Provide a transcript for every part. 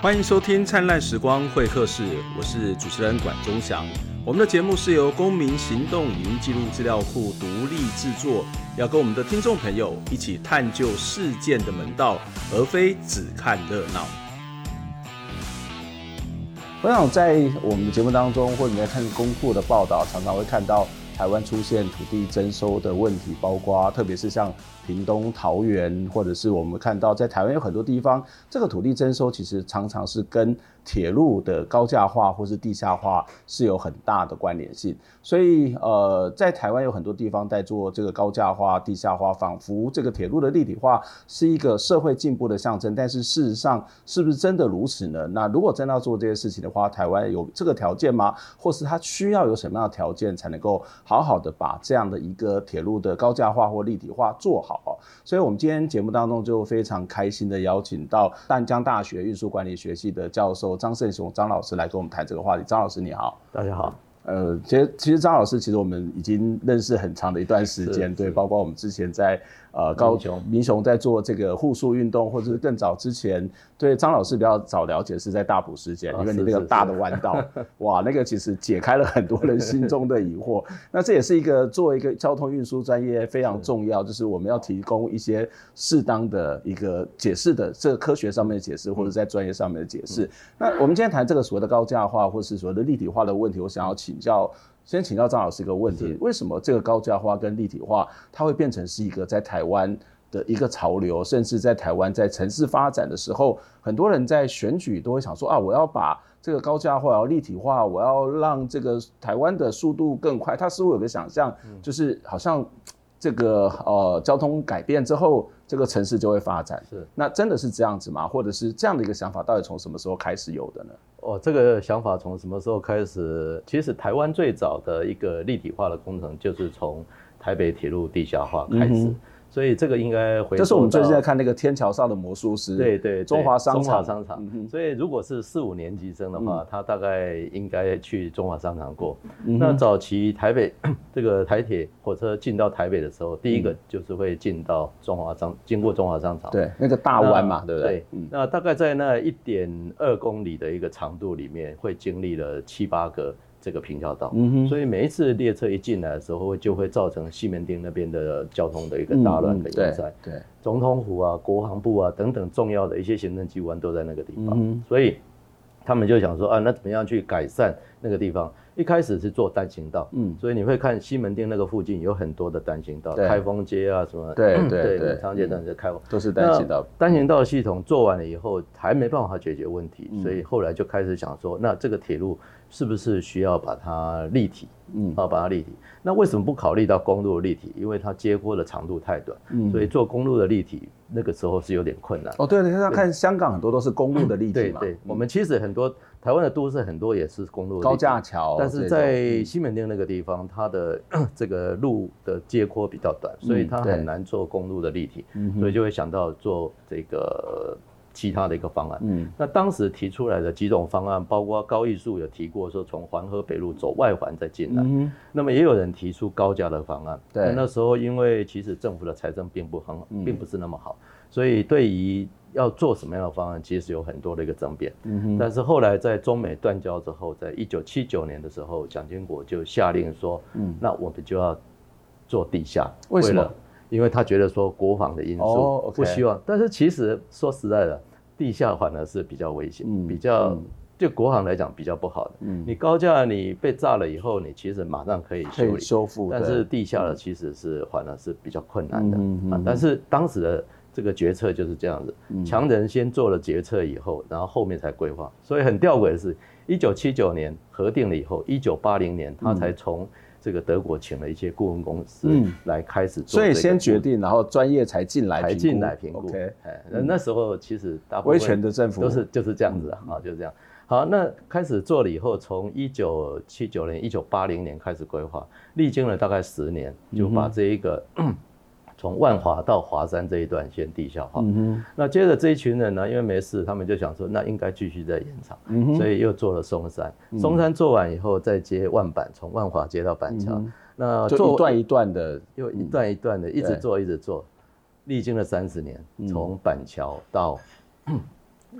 欢迎收听《灿烂时光会客室》，我是主持人管中祥。我们的节目是由公民行动影音记录资料库独立制作，要跟我们的听众朋友一起探究事件的门道，而非只看热闹。我想在我们的节目当中，或者你在看公库的报道，常常会看到台湾出现土地征收的问题，包括特别是像。屏东、桃园，或者是我们看到在台湾有很多地方，这个土地征收其实常常是跟铁路的高架化或是地下化是有很大的关联性。所以，呃，在台湾有很多地方在做这个高架化、地下化，仿佛这个铁路的立体化是一个社会进步的象征。但是，事实上是不是真的如此呢？那如果真的要做这些事情的话，台湾有这个条件吗？或是它需要有什么样的条件才能够好好的把这样的一个铁路的高架化或立体化做好？哦所以，我们今天节目当中就非常开心的邀请到淡江大学运输管理学系的教授张胜雄张老师来跟我们谈这个话题。张老师你好，大家好。呃，其实其实张老师其实我们已经认识很长的一段时间，对，包括我们之前在。呃，高雄民雄在做这个护树运动，或者是更早之前，对张老师比较早了解是在大埔事件，因为你那个大的弯道，哇，那个其实解开了很多人心中的疑惑。那这也是一个作为一个交通运输专业非常重要，就是我们要提供一些适当的一个解释的，这个科学上面的解释，或者在专业上面的解释。那我们今天谈这个所谓的高价化，或是所谓的立体化的问题，我想要请教。先请教张老师一个问题：为什么这个高价化跟立体化，它会变成是一个在台湾的一个潮流？甚至在台湾在城市发展的时候，很多人在选举都会想说啊，我要把这个高价化要立体化，我要让这个台湾的速度更快。他似乎有个想象，就是好像这个呃交通改变之后，这个城市就会发展。是，那真的是这样子吗？或者是这样的一个想法，到底从什么时候开始有的呢？哦，这个想法从什么时候开始？其实台湾最早的一个立体化的工程，就是从台北铁路地下化开始。嗯所以这个应该回，这是我们最近在看那个天桥上的魔术师，对对，中华商场。中华商场。所以如果是四五年级生的话，他大概应该去中华商场过。那早期台北 这个台铁火车进到台北的时候，第一个就是会进到中华商，经过中华商场。对，那个大弯嘛，对不对？对。那大概在那一点二公里的一个长度里面，会经历了七八个。这个平交道，所以每一次列车一进来的时候，就会造成西门町那边的交通的一个大乱的所在。对，总统府啊、国防部啊等等重要的一些行政机关都在那个地方，所以他们就想说啊，那怎么样去改善那个地方？一开始是做单行道，嗯，所以你会看西门町那个附近有很多的单行道，开封街啊什么，对对对，长街、长街开封。都是单行道。单行道系统做完了以后，还没办法解决问题，所以后来就开始想说，那这个铁路。是不是需要把它立体？嗯，啊，把它立体。那为什么不考虑到公路的立体？因为它接坡的长度太短，嗯，所以做公路的立体那个时候是有点困难。哦，对，你看看香港很多都是公路的立体嘛。对对，我们其实很多台湾的都市很多也是公路的高架桥，但是在西门町那个地方，它的 这个路的接坡比较短，所以它很难做公路的立体，所以就会想到做这个。其他的一个方案，嗯，那当时提出来的几种方案，包括高艺术有提过说从环河北路走外环再进来，嗯，那么也有人提出高架的方案，对，那时候因为其实政府的财政并不很，并不是那么好，所以对于要做什么样的方案，其实有很多的一个争辩，嗯哼，但是后来在中美断交之后，在一九七九年的时候，蒋经国就下令说，嗯，那我们就要做地下，为什么？因为他觉得说国防的因素不希望，但是其实说实在的。地下反而是比较危险，嗯，比较对国航来讲比较不好的。嗯，你高架你被炸了以后，你其实马上可以修理修复，但是地下的其实是反而是比较困难的。嗯嗯。但是当时的这个决策就是这样子，强人先做了决策以后，然后后面才规划。所以很吊诡的是，一九七九年核定了以后，一九八零年他才从。这个德国请了一些顾问公司来开始做，所以先决定，然后专业才进来，才进来评估。OK，那那时候其实大部分威权的政府都是就是这样子啊，就是这样。好，那开始做了以后，从一九七九年、一九八零年开始规划，历经了大概十年，就把这一个。从万华到华山这一段先地下化，嗯，那接着这一群人呢，因为没事，他们就想说，那应该继续再延长，嗯，所以又做了松山，嗯、松山做完以后再接万板，从万华接到板桥，嗯、那做一段一段的，又一段一段的，一直做一直做，历经了三十年，从板桥到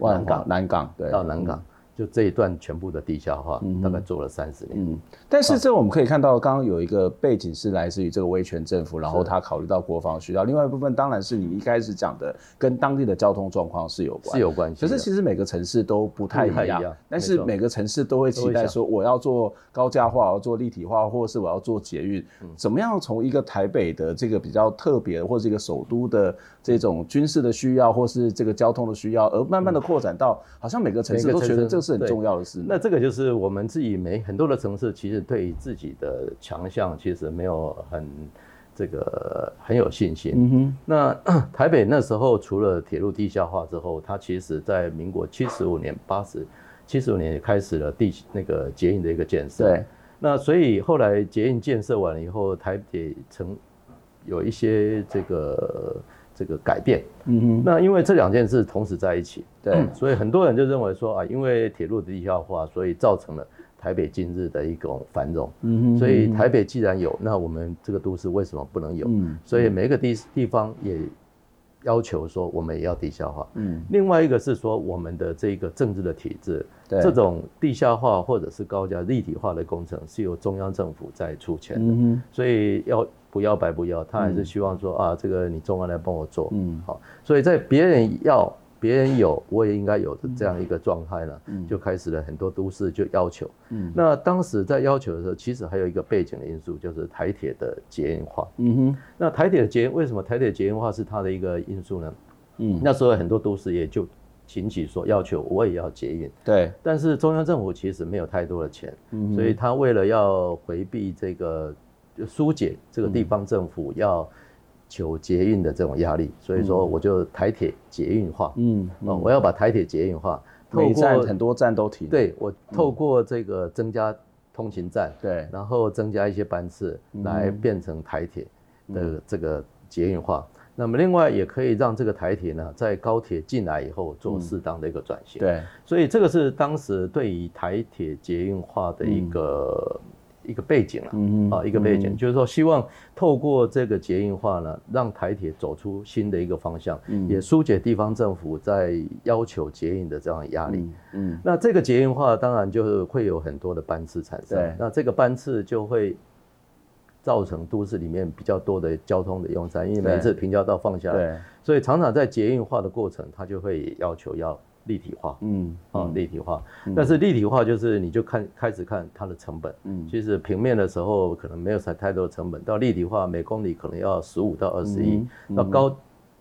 南港，南港对，到南港。就这一段全部的地下化，嗯、大概做了三十年。嗯，但是这我们可以看到，刚刚有一个背景是来自于这个威权政府，然后他考虑到国防需要。另外一部分当然是你一开始讲的，跟当地的交通状况是有关，是有关系。可是其实每个城市都不太一样，但是每个城市都会期待说，我要做高架化，我要做立体化，或者是我要做捷运。嗯、怎么样从一个台北的这个比较特别，或者一个首都的这种军事的需要，或是这个交通的需要，而慢慢的扩展到，好像每个城市都觉得这是很重要的事。那这个就是我们自己没很多的城市，其实对自己的强项其实没有很这个很有信心。嗯哼。那 台北那时候除了铁路地下化之后，它其实在民国七十五年、八十七十五年也开始了地那个捷运的一个建设。对。那所以后来捷运建设完了以后，台北城有一些这个。这个改变，嗯哼，那因为这两件事同时在一起，对，嗯，所以很多人就认为说啊，因为铁路的地下化，所以造成了台北今日的一种繁荣，嗯哼，所以台北既然有，那我们这个都市为什么不能有？嗯，所以每一个地地方也要求说，我们也要地下化，嗯，另外一个是说，我们的这个政治的体制，对，这种地下化或者是高架立体化的工程是由中央政府在出钱的，嗯哼，所以要。不要白不要，他还是希望说、嗯、啊，这个你中央来帮我做，嗯，好，所以在别人要、别人有，我也应该有的这样一个状态呢，嗯，就开始了很多都市就要求，嗯，那当时在要求的时候，其实还有一个背景的因素，就是台铁的捷运化，嗯哼，那台铁的捷运为什么台铁捷运化是它的一个因素呢？嗯，那时候很多都市也就请起说要求我也要捷运，对，但是中央政府其实没有太多的钱，嗯，所以他为了要回避这个。就疏解这个地方政府要求捷运的这种压力，嗯、所以说我就台铁捷运化，嗯，嗯，我要把台铁捷运化，每站很多站都停，对，我透过这个增加通勤站，对、嗯，然后增加一些班次，来变成台铁的这个捷运化。嗯、那么另外也可以让这个台铁呢，在高铁进来以后做适当的一个转型，嗯、对，所以这个是当时对于台铁捷运化的一个。嗯一个背景了，嗯啊，一个背景，就是说希望透过这个捷运化呢，让台铁走出新的一个方向，嗯，也疏解地方政府在要求捷运的这样的压力，嗯，那这个捷运化当然就是会有很多的班次产生，那这个班次就会造成都市里面比较多的交通的用餐，因为每次平交道放下来，所以常常在捷运化的过程，它就会要求要。立体化，嗯，啊，立体化，但是立体化就是你就看开始看它的成本，嗯，其实平面的时候可能没有太太多的成本，到立体化每公里可能要十五到二十一，到高。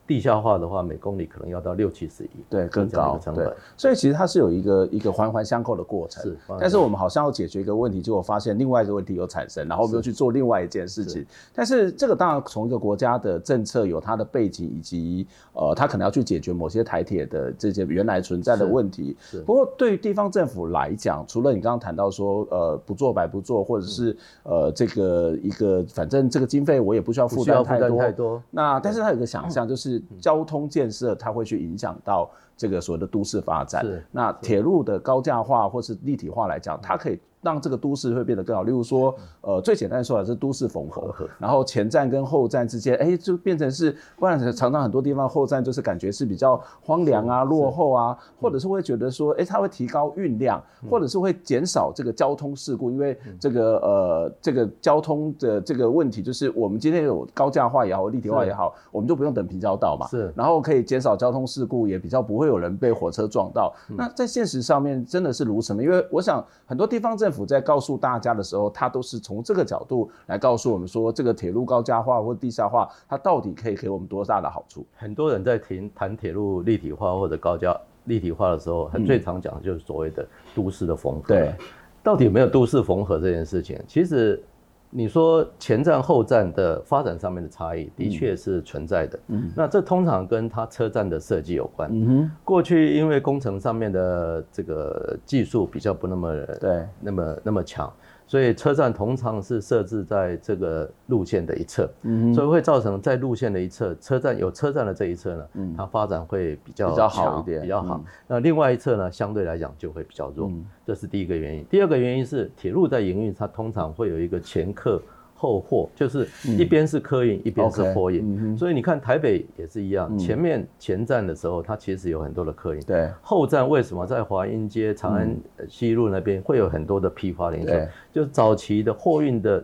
地下化的话，每公里可能要到六七十亿，对，更高成本。所以其实它是有一个一个环环相扣的过程。是，但是我们好像要解决一个问题，结果发现另外一个问题有产生，然后我们又去做另外一件事情。但是这个当然从一个国家的政策有它的背景，以及呃，它可能要去解决某些台铁的这些原来存在的问题。是。不过对于地方政府来讲，除了你刚刚谈到说呃不做白不做，或者是呃这个一个反正这个经费我也不需要负担太多太多。那但是它有个想 象就是。交通建设它会去影响到这个所谓的都市发展。那铁路的高架化或是立体化来讲，它可以。让这个都市会变得更好。例如说，呃，最简单的说法是都市缝合，然后前站跟后站之间，哎，就变成是，不然常常很多地方后站就是感觉是比较荒凉啊、落后啊，或者是会觉得说，哎，它会提高运量，或者是会减少这个交通事故，因为这个呃，这个交通的这个问题就是，我们今天有高架化也好，立体化也好，我们就不用等平交道嘛，是，然后可以减少交通事故，也比较不会有人被火车撞到。那在现实上面真的是如此吗？因为我想很多地方政府。在告诉大家的时候，他都是从这个角度来告诉我们说，这个铁路高架化或地下化，它到底可以给我们多大的好处？很多人在谈谈铁路立体化或者高架立体化的时候，他最常讲的就是所谓的都市的缝合。对，到底有没有都市缝合这件事情？其实。你说前站后站的发展上面的差异，的确是存在的。嗯，那这通常跟它车站的设计有关。过去因为工程上面的这个技术比较不那么对，那么那么强。所以车站通常是设置在这个路线的一侧，嗯，所以会造成在路线的一侧，车站有车站的这一侧呢，嗯，它发展会比较比较好一点，比较好。那另外一侧呢，相对来讲就会比较弱，这是第一个原因。第二个原因是铁路在营运，它通常会有一个前客后货，就是一边是客运，一边是货运。所以你看台北也是一样，前面前站的时候，它其实有很多的客运。对。后站为什么在华阴街、长安西路那边会有很多的批发零售？就是早期的货运的，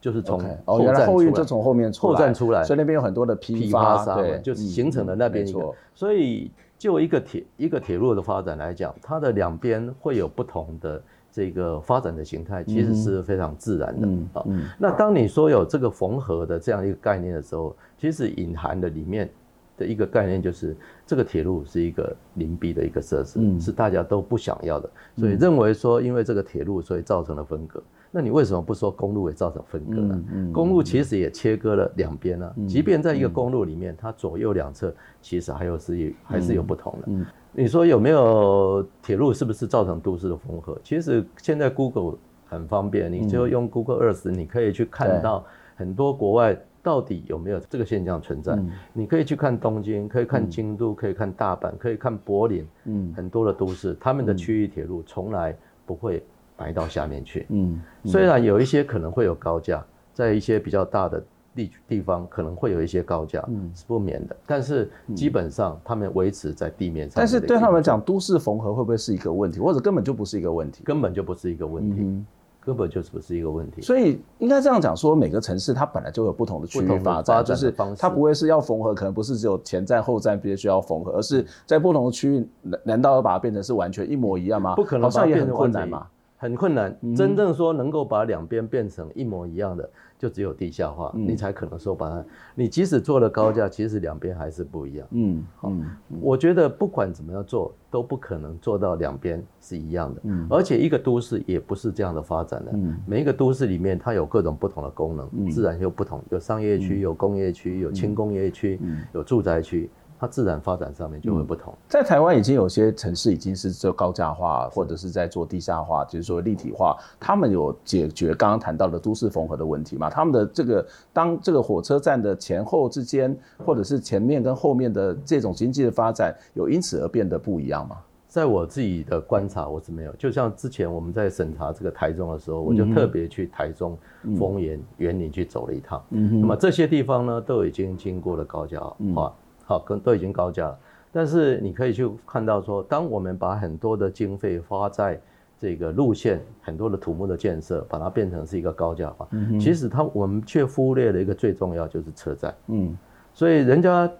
就是从哦，原来货运就从后面出来，后站出来，所以那边有很多的批发商，对，就形成了那边一个。所以就一个铁一个铁路的发展来讲，它的两边会有不同的。这个发展的形态其实是非常自然的啊。嗯嗯嗯、那当你说有这个缝合的这样一个概念的时候，其实隐含的里面的一个概念就是，这个铁路是一个邻避的一个设施，嗯、是大家都不想要的，所以认为说，因为这个铁路，所以造成了分隔。那你为什么不说公路也造成分割呢？嗯嗯、公路其实也切割了两边呢、即便在一个公路里面，它左右两侧其实还有是有还是有不同的。嗯嗯你说有没有铁路？是不是造成都市的缝合？其实现在 Google 很方便，你就用 Google Earth，你可以去看到很多国外到底有没有这个现象存在。你可以去看东京，可以看京都，可以看大阪，可以看柏林，嗯，很多的都市，他们的区域铁路从来不会埋到下面去。嗯，虽然有一些可能会有高架，在一些比较大的。地地方可能会有一些高架，嗯，是不免的，但是基本上他们维持在地面上。但是对他们讲，都市缝合会不会是一个问题，或者根本就不是一个问题？根本就不是一个问题，嗯、根本就是不是一个问题。所以应该这样讲说，每个城市它本来就有不同的区域发展，就是它不会是要缝合，可能不是只有前站后站必须要缝合，而是在不同的区域，难难道要把它变成是完全一模一样吗？不可能，好像也很困难嘛。很困难，真正说能够把两边变成一模一样的，就只有地下化，你才可能说把它。你即使做了高架，其实两边还是不一样。嗯，好，我觉得不管怎么样做，都不可能做到两边是一样的。嗯，而且一个都市也不是这样的发展的。嗯，每一个都市里面它有各种不同的功能，自然又不同，有商业区，有工业区，有轻工业区，有住宅区。它自然发展上面就会不同。在台湾已经有些城市已经是做高架化，或者是在做地下化，就是说立体化。他们有解决刚刚谈到的都市缝合的问题嘛？他们的这个当这个火车站的前后之间，或者是前面跟后面的这种经济的发展，有因此而变得不一样吗？在我自己的观察，我是没有。就像之前我们在审查这个台中的时候，我就特别去台中丰原园林去走了一趟。那么这些地方呢，都已经经过了高架化。嗯好，跟都已经高价了，但是你可以去看到说，当我们把很多的经费花在这个路线、很多的土木的建设，把它变成是一个高价化，嗯、哼其实它我们却忽略了一个最重要就是车站。嗯，所以人家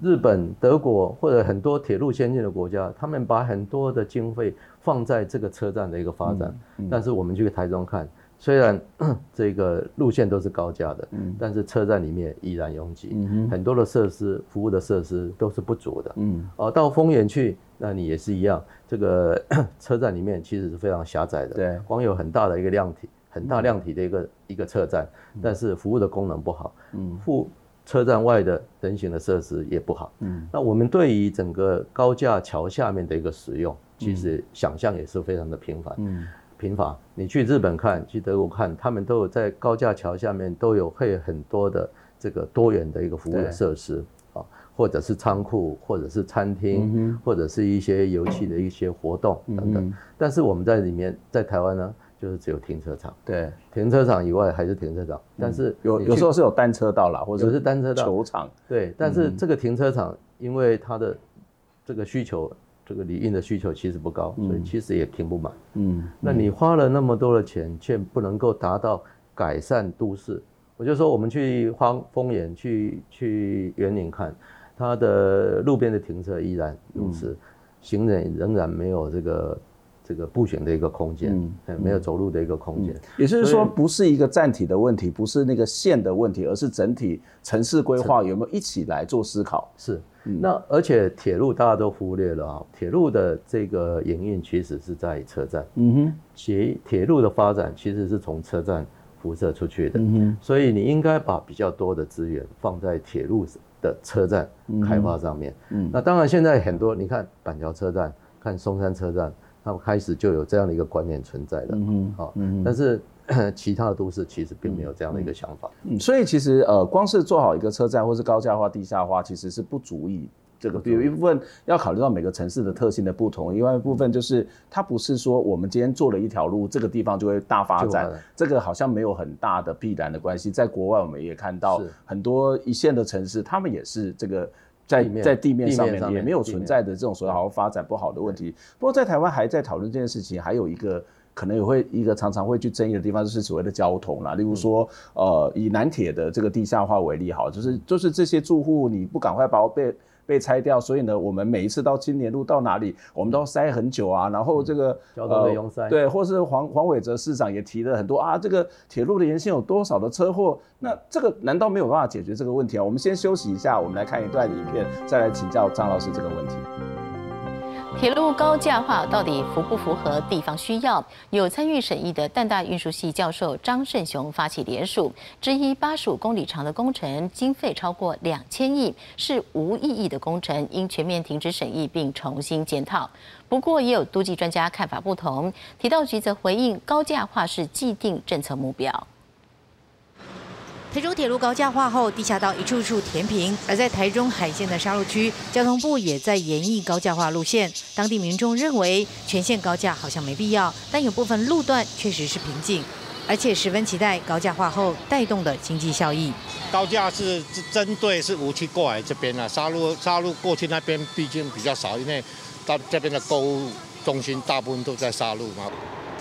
日本、德国或者很多铁路先进的国家，他们把很多的经费放在这个车站的一个发展，嗯嗯、但是我们去台中看。虽然 这个路线都是高架的，嗯，但是车站里面依然拥挤，嗯哼，很多的设施、服务的设施都是不足的，嗯，哦，到丰原去，那你也是一样，这个 车站里面其实是非常狭窄的，对，光有很大的一个量体，很大量体的一个一个车站，但是服务的功能不好，嗯，附车站外的人行的设施也不好，嗯，那我们对于整个高架桥下面的一个使用，其实想象也是非常的频繁，嗯。平房，你去日本看，去德国看，他们都有在高架桥下面都有会很多的这个多元的一个服务的设施啊，或者是仓库，或者是餐厅，嗯、或者是一些游戏的一些活动等等。嗯、但是我们在里面，在台湾呢，就是只有停车场。对，停车场以外还是停车场，嗯、但是有有时候是有单车道啦，或者是单车道球场。对，但是这个停车场因为它的这个需求。这个理应的需求其实不高，所以其实也停不满。嗯，那你花了那么多的钱，却不能够达到改善都市。我就说，我们去荒丰原去去园林看，它的路边的停车依然如此，嗯、行人仍然没有这个。这个步行的一个空间，嗯，没有走路的一个空间，也就是说，不是一个站体的问题，不是那个线的问题，而是整体城市规划有没有一起来做思考？是，那而且铁路大家都忽略了啊，铁路的这个营运其实是在车站，嗯哼，铁铁路的发展其实是从车站辐射出去的，嗯哼，所以你应该把比较多的资源放在铁路的车站开发上面，嗯，那当然现在很多你看板桥车站，看松山车站。他们开始就有这样的一个观念存在了，嗯好，嗯，但是 其他的都市其实并没有这样的一个想法，嗯，所以其实呃，光是做好一个车站或是高架化、地下化，其实是不足以这个，比如一部分要考虑到每个城市的特性的不同，另外一部分就是它不是说我们今天做了一条路，这个地方就会大发展，这个好像没有很大的必然的关系。在国外我们也看到很多一线的城市，他们也是这个在在地面上面也没有存在的这种所谓好好发展不好的问题。不过在台湾还在讨论这件事情，还有一个。可能也会一个常常会去争议的地方，就是所谓的交通啦。例如说，呃，以南铁的这个地下化为例，好，就是就是这些住户你不赶快把我被被拆掉，所以呢，我们每一次到青年路到哪里，我们都要塞很久啊。然后这个交通的拥塞，对，或是黄黄伟哲市长也提了很多啊，这个铁路的沿线有多少的车祸？那这个难道没有办法解决这个问题啊？我们先休息一下，我们来看一段影片，再来请教张老师这个问题。铁路高架化到底符不符合地方需要？有参与审议的淡大运输系教授张胜雄发起联署，质疑八十五公里长的工程经费超过两千亿，是无意义的工程，应全面停止审议并重新检讨。不过，也有都计专家看法不同，铁道局则回应高架化是既定政策目标。台中铁路高架化后，地下道一处处填平；而在台中海线的沙鹿区，交通部也在研议高架化路线。当地民众认为，全线高架好像没必要，但有部分路段确实是瓶颈，而且十分期待高架化后带动的经济效益。高架是针对是无期过来这边啊，沙鹿沙鹿过去那边毕竟比较少，因为到这边的购物中心大部分都在沙鹿嘛。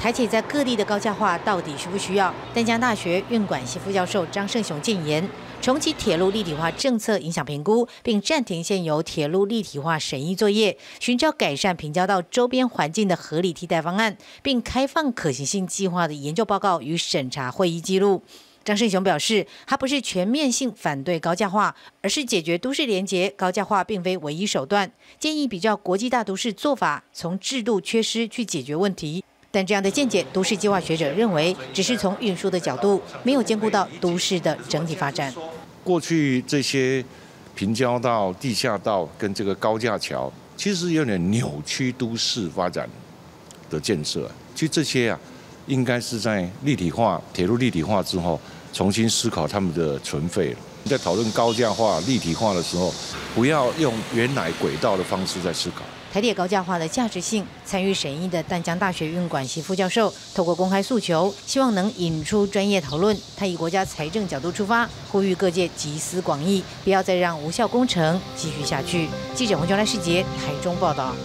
台铁在各地的高架化到底需不需要？淡江大学运管系副教授张胜雄建言，重启铁路立体化政策影响评估，并暂停现有铁路立体化审议作业，寻找改善平交道周边环境的合理替代方案，并开放可行性计划的研究报告与审查会议记录。张胜雄表示，他不是全面性反对高架化，而是解决都市连结，高架化并非唯一手段，建议比较国际大都市做法，从制度缺失去解决问题。但这样的见解，都市计划学者认为，只是从运输的角度，没有兼顾到都市的整体发展。过去这些平交道、地下道跟这个高架桥，其实有点扭曲都市发展的建设。其实这些啊，应该是在立体化、铁路立体化之后，重新思考他们的存废了。在讨论高架化、立体化的时候，不要用原来轨道的方式在思考。台铁高架化的价值性，参与审议的淡江大学运管系副教授透过公开诉求，希望能引出专业讨论。他以国家财政角度出发，呼吁各界集思广益，不要再让无效工程继续下去。记者黄秋来、世杰台中报道。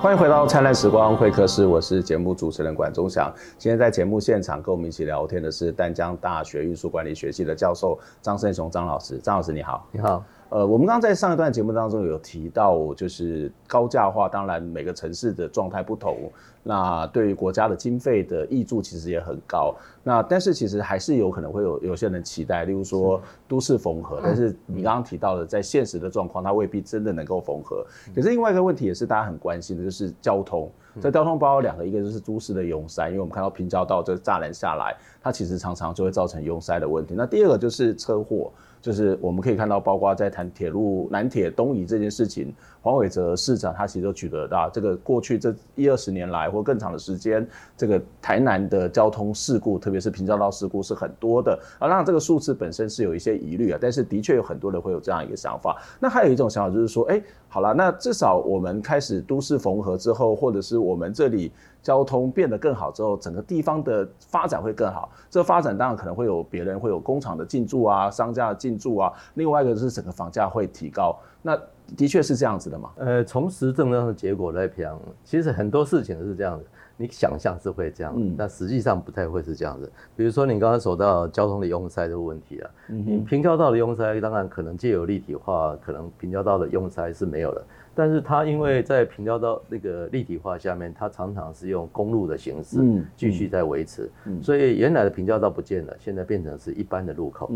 欢迎回到灿烂时光会客室，我是节目主持人管中祥。今天在节目现场跟我们一起聊天的是丹江大学运输管理学系的教授张胜雄张老师。张老师你好，你好。呃，我们刚刚在上一段节目当中有提到，就是高价化，当然每个城市的状态不同，那对于国家的经费的挹注其实也很高。那但是其实还是有可能会有有些人期待，例如说都市缝合，但是你刚刚提到的，在现实的状况，它未必真的能够缝合。可是另外一个问题也是大家很关心的，就是交通。这交通包括两个，一个就是都市的拥塞，因为我们看到平交道这个栅栏下来，它其实常常就会造成拥塞的问题。那第二个就是车祸。就是我们可以看到，包括在谈铁路南铁东移这件事情，黄伟哲市长他其实都举得到这个过去这一二十年来或更长的时间，这个台南的交通事故，特别是平交道事故是很多的啊。让这个数字本身是有一些疑虑啊，但是的确有很多人会有这样一个想法。那还有一种想法就是说，哎，好了，那至少我们开始都市缝合之后，或者是我们这里。交通变得更好之后，整个地方的发展会更好。这发展当然可能会有别人会有工厂的进驻啊，商家的进驻啊。另外一个就是整个房价会提高。那的确是这样子的嘛？呃，从实证上的结果来讲，其实很多事情是这样子。你想象是会这样，嗯，但实际上不太会是这样子。比如说你刚刚说到交通的拥塞的问题啊，嗯，你平交道的拥塞当然可能借由立体化，可能平交道的拥塞是没有的。但是它因为在平交道那个立体化下面，它常常是用公路的形式继续在维持，所以原来的平交道不见了，现在变成是一般的路口。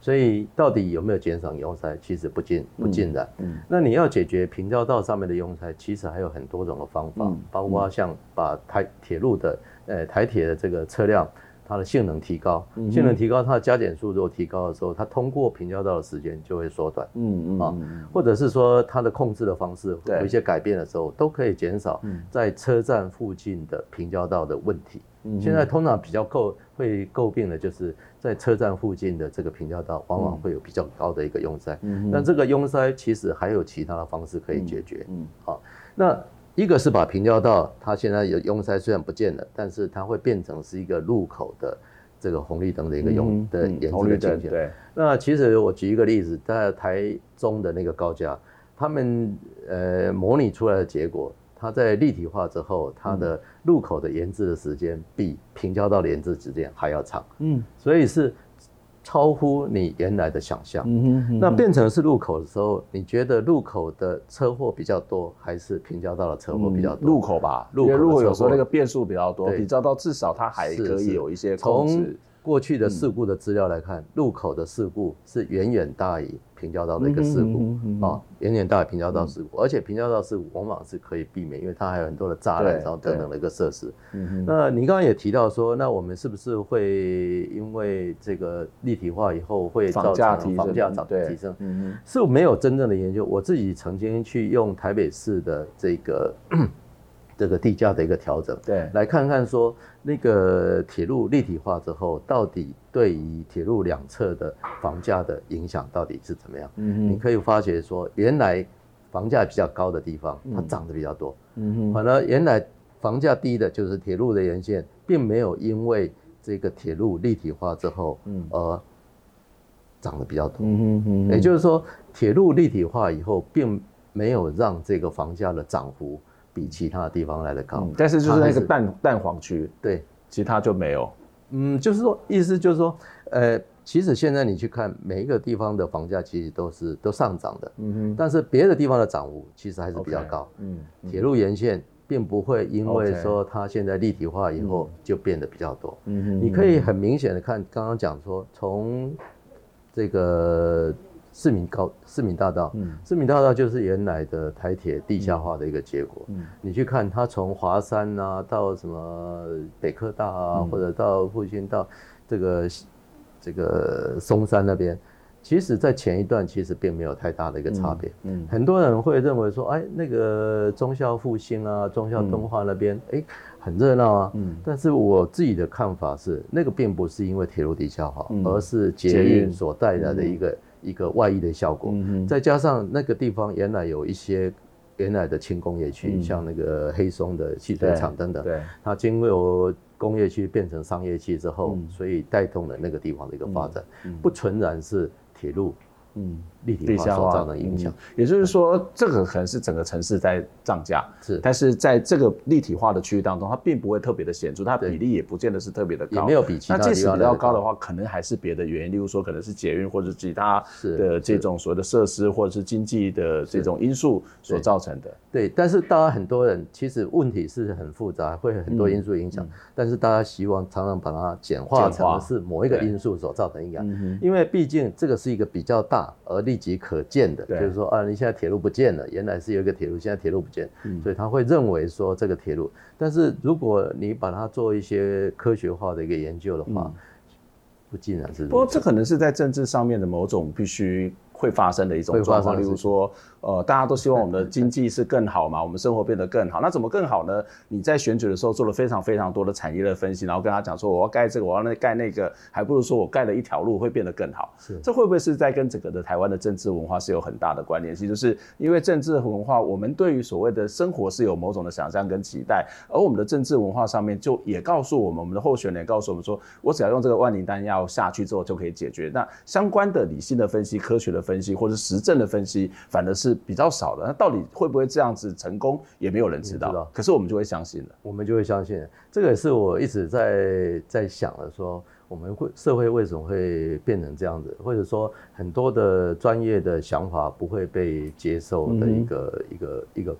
所以到底有没有减少拥塞？其实不尽不尽然。那你要解决平交道上面的拥塞，其实还有很多种的方法，包括像把台铁路的呃台铁的这个车辆。它的性能提高，性能提高，它的加减速度提高的时候，它通过平交道的时间就会缩短，嗯嗯啊，或者是说它的控制的方式有一些改变的时候，都可以减少在车站附近的平交道的问题。嗯、现在通常比较诟会诟病的就是在车站附近的这个平交道，往往会有比较高的一个拥塞。嗯，但这个拥塞其实还有其他的方式可以解决。嗯，好，那一个是把平交道，它现在有拥塞虽然不见了，但是它会变成是一个路口的这个红绿灯的一个用、嗯、的颜色的情形。对，那其实我举一个例子，在台中的那个高架。他们呃模拟出来的结果，它在立体化之后，它的路口的延滞的时间比平交道的延滞时间还要长，嗯，所以是超乎你原来的想象。嗯哼，嗯，那变成是路口的时候，你觉得路口的车祸比较多，还是平交道的车祸比较多？路口吧，路口路口有时候那个变数比较多，平交道至少它还可以有一些控制。过去的事故的资料来看，路口的事故是远远大于平交道的一个事故啊，远远大于平交道事故，而且平交道事故往往是可以避免，因为它还有很多的栅栏，然后等等的一个设施。那你刚刚也提到说，那我们是不是会因为这个立体化以后会造成房价涨提升？是没有真正的研究。我自己曾经去用台北市的这个。这个地价的一个调整，对，来看看说那个铁路立体化之后，到底对于铁路两侧的房价的影响到底是怎么样？嗯，你可以发觉说，原来房价比较高的地方，它涨得比较多。嗯哼，反而原来房价低的，就是铁路的沿线，并没有因为这个铁路立体化之后，嗯，而涨得比较多。嗯哼哼，也就是说，铁路立体化以后，并没有让这个房价的涨幅。比其他的地方来的高，嗯，但是就是那个蛋蛋黄区，对，其他就没有。嗯，就是说，意思就是说，呃，其实现在你去看每一个地方的房价，其实都是都上涨的。嗯哼。但是别的地方的涨幅其实还是比较高。Okay, 嗯。铁路沿线并不会因为说它现在立体化以后就变得比较多。嗯哼。你可以很明显的看，刚刚讲说从这个。市民高市民大道，嗯，市民大道就是原来的台铁地下化的一个结果。嗯，你去看它从华山啊到什么北科大啊，嗯、或者到复兴到这个这个松山那边，其实在前一段其实并没有太大的一个差别。嗯，嗯。很多人会认为说，哎，那个忠孝复兴啊，忠孝敦化那边，哎、嗯，很热闹啊。嗯，但是我自己的看法是，那个并不是因为铁路地下化，嗯、而是捷运所带来的一个。一个外溢的效果，再加上那个地方原来有一些原来的轻工业区，像那个黑松的汽车厂等等，对，它经过工业区变成商业区之后，所以带动了那个地方的一个发展，不纯然是铁路。嗯，立体化所造成的影响，也就是说，这个可能是整个城市在涨价，是，但是在这个立体化的区域当中，它并不会特别的显著，它比例也不见得是特别的高，也没有比其他地方要高的话，可能还是别的原因，例如说可能是捷运或者其他的这种所谓的设施，或者是经济的这种因素所造成的。对，但是大家很多人其实问题是很复杂，会很多因素影响，但是大家希望常常把它简化成是某一个因素所造成影响，因为毕竟这个是一个比较大。而立即可见的，就是说啊，你现在铁路不见了，原来是有一个铁路，现在铁路不见，嗯、所以他会认为说这个铁路。但是如果你把它做一些科学化的一个研究的话，嗯、不尽然是。不过这可能是在政治上面的某种必须会发生的一种状况，例如说。呃，大家都希望我们的经济是更好嘛，我们生活变得更好。那怎么更好呢？你在选举的时候做了非常非常多的产业的分析，然后跟他讲说，我要盖这个，我要那盖那个，还不如说我盖了一条路会变得更好。是，这会不会是在跟整个的台湾的政治文化是有很大的关联性？就是因为政治文化，我们对于所谓的生活是有某种的想象跟期待，而我们的政治文化上面就也告诉我们，我们的候选人也告诉我们说，我只要用这个万灵丹药下去之后就可以解决。那相关的理性的分析、科学的分析或者实证的分析，反而是比较少的。那到底会不会这样子成功，也没有人知道。知道，可是我们就会相信了，我们就会相信。这个也是我一直在在想的，说我们会社会为什么会变成这样子，或者说很多的专业的想法不会被接受的一个、嗯、一个一个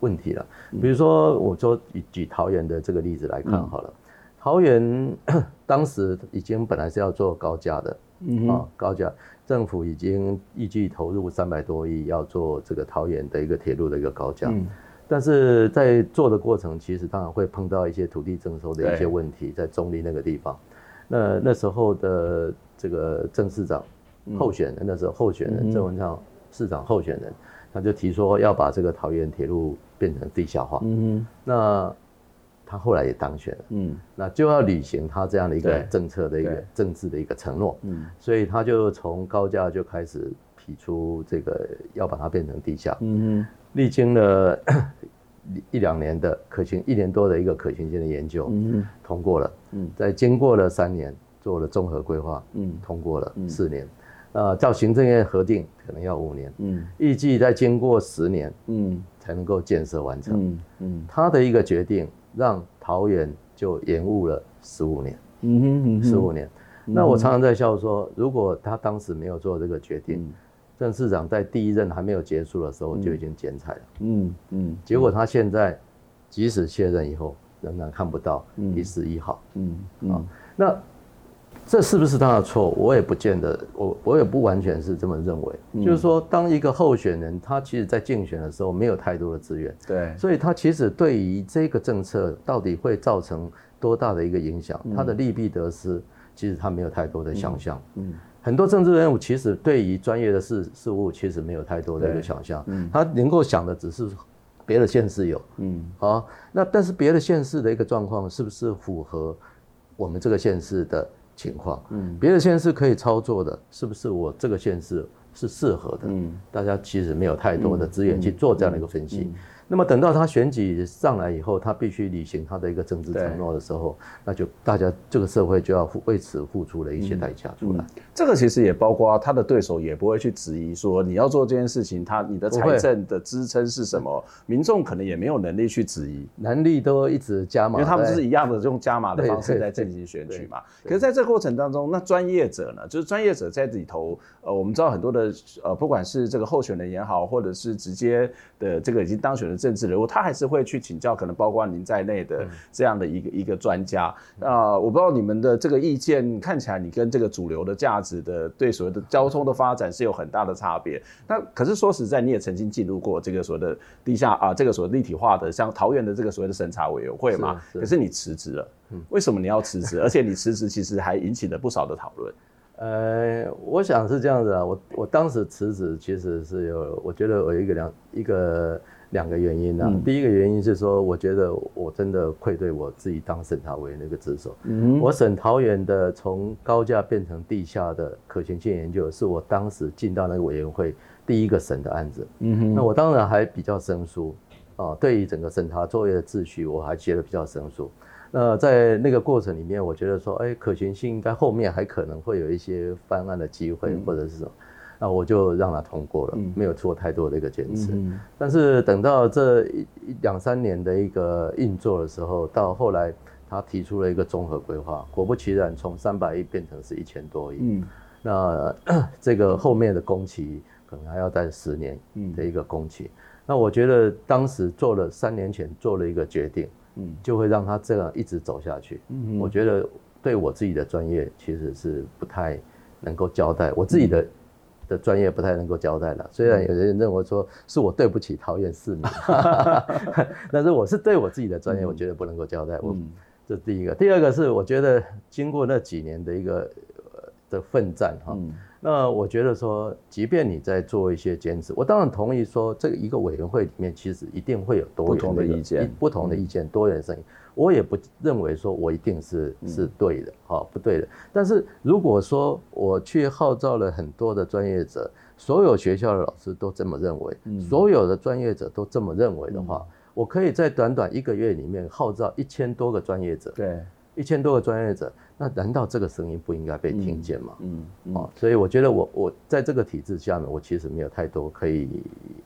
问题了。比如说，我就举举桃园的这个例子来看好了，嗯、桃园 当时已经本来是要做高架的，嗯，啊，高架。政府已经预计投入三百多亿，要做这个桃园的一个铁路的一个高架，嗯、但是在做的过程，其实当然会碰到一些土地征收的一些问题，在中坜那个地方。那那时候的这个郑市长候选人，嗯、那时候候选人郑文灿市长候选人，他就提说要把这个桃园铁路变成地下化。嗯哼，那他后来也当选了，嗯，那就要履行他这样的一个政策的一个政治的一个承诺，嗯，所以他就从高架就开始提出这个要把它变成地下，嗯哼，历经了 一两年的可行，一年多的一个可行性的研究，嗯，通过了，嗯，再经过了三年做了综合规划，嗯，通过了四年，呃，照行政院核定可能要五年，嗯，预计再经过十年，嗯，才能够建设完成，嗯。嗯，他的一个决定。让桃园就延误了十五年，嗯哼，十五年。那我常常在笑说，如果他当时没有做这个决定，郑市长在第一任还没有结束的时候就已经剪彩了，嗯嗯。结果他现在即使卸任以后，仍然看不到一丝一毫，嗯嗯。那。这是不是他的错？我也不见得，我我也不完全是这么认为。嗯、就是说，当一个候选人，他其实在竞选的时候没有太多的资源，对，所以他其实对于这个政策到底会造成多大的一个影响，嗯、他的利弊得失，其实他没有太多的想象。嗯，嗯很多政治人物其实对于专业的事事物，其实没有太多的一个想象。嗯，他能够想的只是别的县市有，嗯，好，那但是别的县市的一个状况是不是符合我们这个县市的？情况，嗯，别的县市可以操作的，是不是我这个县市是适合的？嗯，大家其实没有太多的资源去做这样的一个分析。嗯嗯嗯那么等到他选举上来以后，他必须履行他的一个政治承诺的时候，那就大家这个社会就要为此付出了一些代价出来。嗯嗯、这个其实也包括他的对手也不会去质疑说你要做这件事情，他你的财政的支撑是什么？民众可能也没有能力去质疑，能力都一直加码，因为他们是一样的用加码的方式在进行选举嘛。可是在这个过程当中，那专业者呢？就是专业者在里头，呃，我们知道很多的呃，不管是这个候选人也好，或者是直接的这个已经当选的政治人物，他还是。会去请教，可能包括您在内的这样的一个一个专家啊，我不知道你们的这个意见，看起来你跟这个主流的价值的对所谓的交通的发展是有很大的差别。那可是说实在，你也曾经进入过这个所谓的地下啊，这个所谓立体化的，像桃园的这个所谓的审查委员会嘛。可是你辞职了，为什么你要辞职？而且你辞职其实还引起了不少的讨论。呃，我想是这样子啊，我我当时辞职其实是有，我觉得我有一个两一个。两个原因呢、啊，嗯、第一个原因是说，我觉得我真的愧对我自己当审查委员的一个职守。嗯，我审桃园的从高架变成地下的可行性研究，是我当时进到那个委员会第一个审的案子。嗯哼，那我当然还比较生疏啊，对于整个审查作业的秩序，我还觉得比较生疏。那在那个过程里面，我觉得说，哎，可行性应该后面还可能会有一些翻案的机会，或者是什么。那我就让他通过了，没有做太多的一个坚持。嗯、但是等到这一两三年的一个运作的时候，到后来他提出了一个综合规划，果不其然，从三百亿变成是一千多亿。嗯，那 这个后面的工期可能还要在十年的一个工期。嗯、那我觉得当时做了三年前做了一个决定，嗯，就会让他这样一直走下去。嗯，我觉得对我自己的专业其实是不太能够交代，我自己的。的专业不太能够交代了，虽然有人认为说是我对不起桃园市民，但是我是对我自己的专业，我觉得不能够交代。我这是第一个，第二个是我觉得经过那几年的一个的奋战哈，那我觉得说，即便你在做一些坚持，我当然同意说，这个一个委员会里面其实一定会有多元的意见，不同的意见，多元声音。我也不认为说我一定是是对的，哈，不对的。但是如果说我去号召了很多的专业者，所有学校的老师都这么认为，所有的专业者都这么认为的话，我可以在短短一个月里面号召一千多个专业者，对，一千多个专业者，那难道这个声音不应该被听见吗？嗯，哦，所以我觉得我我在这个体制下面，我其实没有太多可以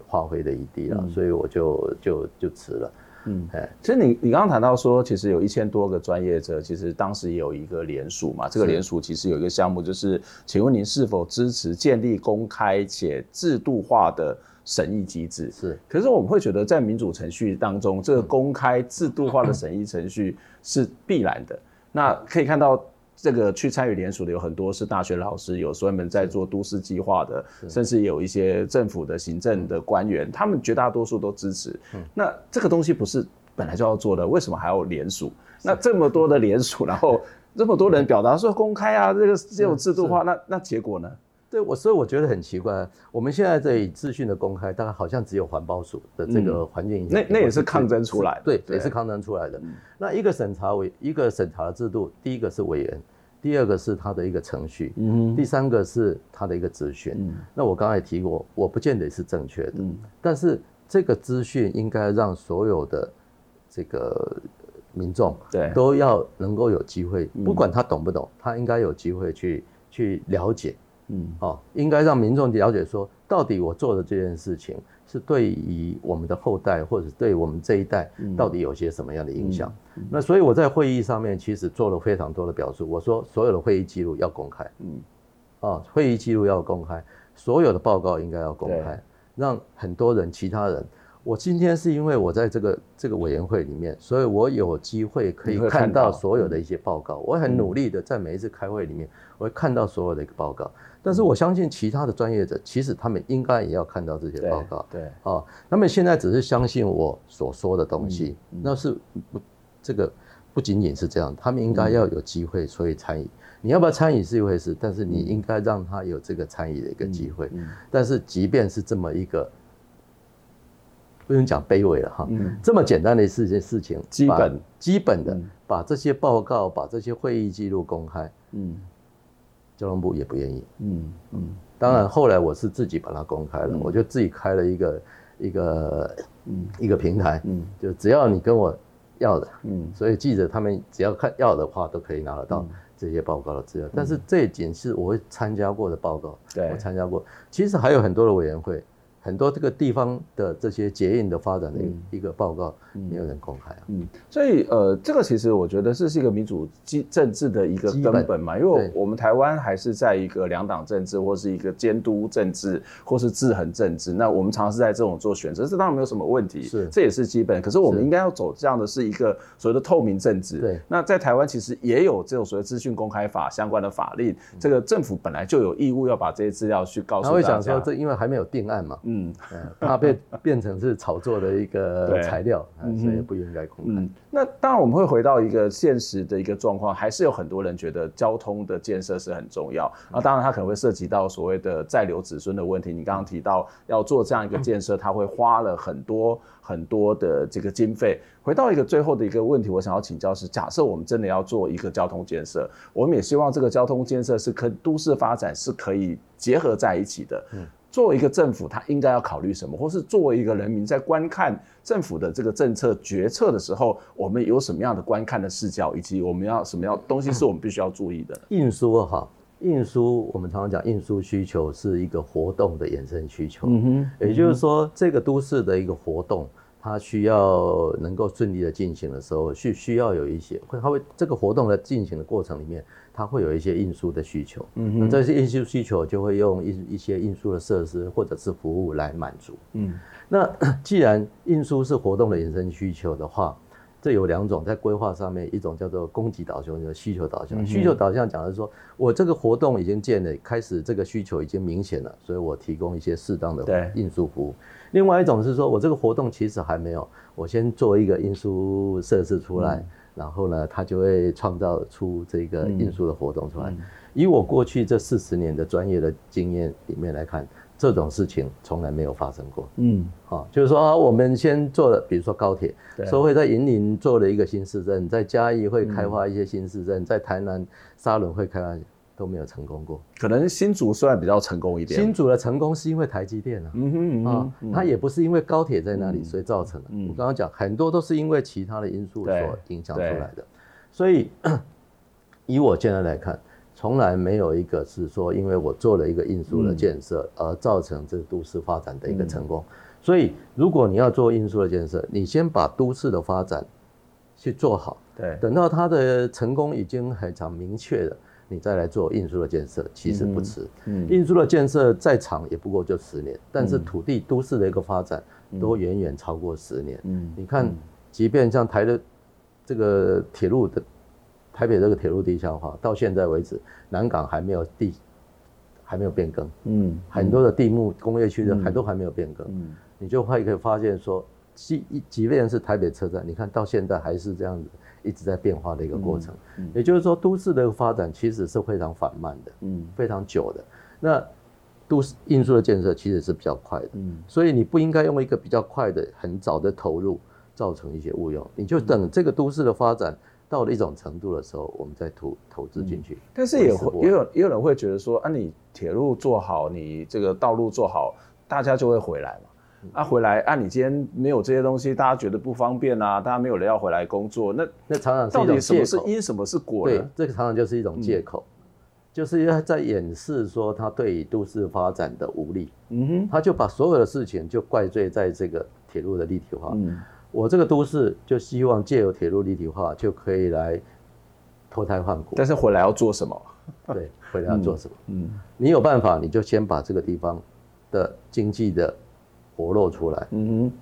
发挥的余地了，所以我就就就辞了。嗯，哎，其实你你刚刚谈到说，其实有一千多个专业者，其实当时也有一个联署嘛。这个联署其实有一个项目，就是请问您是否支持建立公开且制度化的审议机制？是。可是我们会觉得，在民主程序当中，这个公开制度化的审议程序是必然的。那可以看到。这个去参与联署的有很多是大学老师，有专门在做都市计划的，甚至有一些政府的行政的官员，他们绝大多数都支持。那这个东西不是本来就要做的，为什么还要联署？那这么多的联署，然后这么多人表达说公开啊，这个这种制度化，那那结果呢？对我，所以我觉得很奇怪。我们现在这里资讯的公开，大概好像只有环保署的这个环境影响、嗯，那那也是抗争出来的，对，对也是抗争出来的。嗯、那一个审查委，一个审查的制度，第一个是委员，第二个是他的一个程序，嗯，第三个是他的一个资讯。嗯，那我刚才也提过，我不见得是正确的，嗯，但是这个资讯应该让所有的这个。民众对都要能够有机会，不管他懂不懂，他应该有机会去去了解，嗯，哦，应该让民众了解说，到底我做的这件事情是对于我们的后代，或者对我们这一代，到底有些什么样的影响？那所以我在会议上面其实做了非常多的表述，我说所有的会议记录要公开，嗯，哦，会议记录要公开，所有的报告应该要公开，让很多人其他人。我今天是因为我在这个这个委员会里面，所以我有机会可以看到所有的一些报告。我很努力的在每一次开会里面，我会看到所有的一个报告。但是我相信其他的专业者，其实他们应该也要看到这些报告。对，啊，他们现在只是相信我所说的东西，那是不这个不仅仅是这样，他们应该要有机会所以参与。你要不要参与是一回事，但是你应该让他有这个参与的一个机会。但是即便是这么一个。不用讲卑微了哈，嗯、这么简单的事件事情，基本基本的把这些报告、把这些会议记录公开，嗯，交通部也不愿意，嗯嗯，当然后来我是自己把它公开了，嗯、我就自己开了一个一个嗯。一个平台，嗯，就只要你跟我要的，嗯，所以记者他们只要看要的话，都可以拿得到这些报告的资料。嗯、但是这仅是我会参加过的报告，对，我参加过，其实还有很多的委员会。很多这个地方的这些捷运的发展的一个报告，没有人公开啊。嗯，所以呃，这个其实我觉得这是一个民主政治的一个根本嘛，因为我们台湾还是在一个两党政治，或是一个监督政治，或是制衡政治。那我们常常是在这种做选择，这当然没有什么问题，是这也是基本。可是我们应该要走这样的是一个所谓的透明政治。对。那在台湾其实也有这种所谓资讯公开法相关的法令，这个政府本来就有义务要把这些资料去告诉大家。他会想说，这因为还没有定案嘛。嗯，怕被 变成是炒作的一个材料，所以不应该公开。嗯，那当然我们会回到一个现实的一个状况，还是有很多人觉得交通的建设是很重要。啊，当然它可能会涉及到所谓的在留子孙的问题。你刚刚提到要做这样一个建设，它会花了很多很多的这个经费。回到一个最后的一个问题，我想要请教是：假设我们真的要做一个交通建设，我们也希望这个交通建设是跟都市发展是可以结合在一起的。嗯。作为一个政府，他应该要考虑什么？或是作为一个人民在观看政府的这个政策决策的时候，我们有什么样的观看的视角，以及我们要什么样东西是我们必须要注意的？运输哈，运输我们常常讲，运输需求是一个活动的衍生需求。嗯哼，也就是说，这个都市的一个活动，它需要能够顺利的进行的时候，需需要有一些会，它会这个活动的进行的过程里面。它会有一些运输的需求，嗯那，这些运输需求就会用一一些运输的设施或者是服务来满足，嗯，那 既然运输是活动的衍生需求的话，这有两种在规划上面，一种叫做供给导向，叫需求导向。嗯、需求导向讲的是说我这个活动已经建了，开始这个需求已经明显了，所以我提供一些适当的运输服务。对另外一种是说我这个活动其实还没有，我先做一个运输设施出来。嗯然后呢，它就会创造出这个运输的活动出来。以我过去这四十年的专业的经验里面来看，这种事情从来没有发生过。嗯，好、哦，就是说啊，我们先做了，比如说高铁，对说会在云林做了一个新市镇，在嘉义会开发一些新市镇，嗯、在台南沙仑会开发。都没有成功过，可能新竹算比较成功一点。新竹的成功是因为台积电啊，嗯哼，啊，它也不是因为高铁在那里所以造成的。我刚刚讲很多都是因为其他的因素所影响出来的，所以 以我现在来看，从来没有一个是说因为我做了一个运输的建设而造成这个都市发展的一个成功。所以如果你要做运输的建设，你先把都市的发展去做好，对，等到它的成功已经很常明确了。你再来做运输的建设，其实不迟。嗯，运输的建设再长也不过就十年，但是土地都市的一个发展都远远超过十年。嗯，你看，即便像台的这个铁路的台北这个铁路地下化，到现在为止，南港还没有地，还没有变更。嗯，很多的地目工业区的还都还没有变更。嗯，你就会可以发现说，即即便是台北车站，你看到现在还是这样子。一直在变化的一个过程，嗯嗯、也就是说，都市的发展其实是非常缓慢的，嗯，非常久的。那都市运输的建设其实是比较快的，嗯，所以你不应该用一个比较快的、很早的投入造成一些误用，你就等这个都市的发展到了一种程度的时候，我们再投投资进去。但是也会？也有也有人会觉得说，啊，你铁路做好，你这个道路做好，大家就会回来嘛。啊，回来啊！你今天没有这些东西，大家觉得不方便啊，大家没有人要回来工作，那那常常到底什么是因，什么是果呢？对，这个常常就是一种借口，嗯、就是要在掩饰说他对于都市发展的无力。嗯哼，他就把所有的事情就怪罪在这个铁路的立体化。嗯，我这个都市就希望借由铁路立体化就可以来脱胎换骨。但是回来要做什么？对，回来要做什么？嗯，嗯你有办法，你就先把这个地方的经济的。活络出来，嗯哼，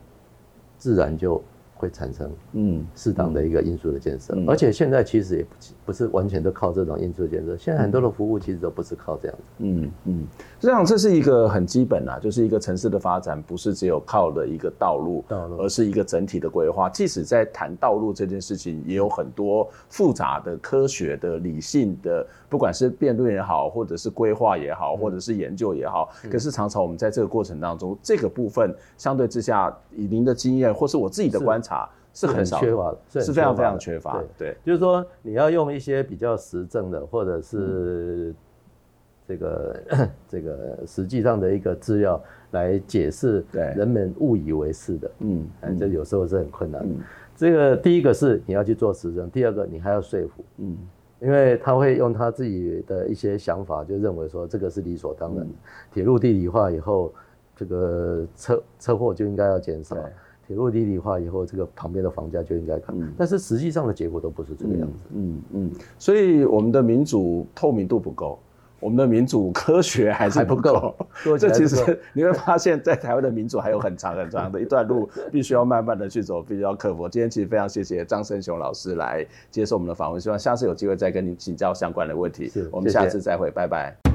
自然就会产生嗯。适当的一个因素的建设，嗯、而且现在其实也不不是完全都靠这种因素建设，现在很多的服务其实都不是靠这样子，嗯嗯，这样这是一个很基本啊，就是一个城市的发展不是只有靠的一个道路，道路，而是一个整体的规划。即使在谈道路这件事情，也有很多复杂的、科学的、理性的，不管是辩论也好，或者是规划也好，或者是研究也好，嗯、可是常常我们在这个过程当中，这个部分相对之下，以您的经验或是我自己的观察。是很缺乏的，是非常非常缺乏。对，就是说你要用一些比较实证的，或者是这个 这个实际上的一个资料来解释，人们误以为是的，嗯，这有时候是很困难的。这个第一个是你要去做实证，第二个你还要说服，嗯，因为他会用他自己的一些想法，就认为说这个是理所当然的。铁路地理化以后，这个车车祸就应该要减少。铁路地理化以后，这个旁边的房价就应该看，嗯、但是实际上的结果都不是这个样子。嗯嗯，所以我们的民主透明度不够，我们的民主科学还是不够。这其实 你会发现在台湾的民主还有很长很长的一段路，必须要慢慢的去走，必须要克服。今天其实非常谢谢张胜雄老师来接受我们的访问，希望下次有机会再跟您请教相关的问题。是我们下次再会，拜拜。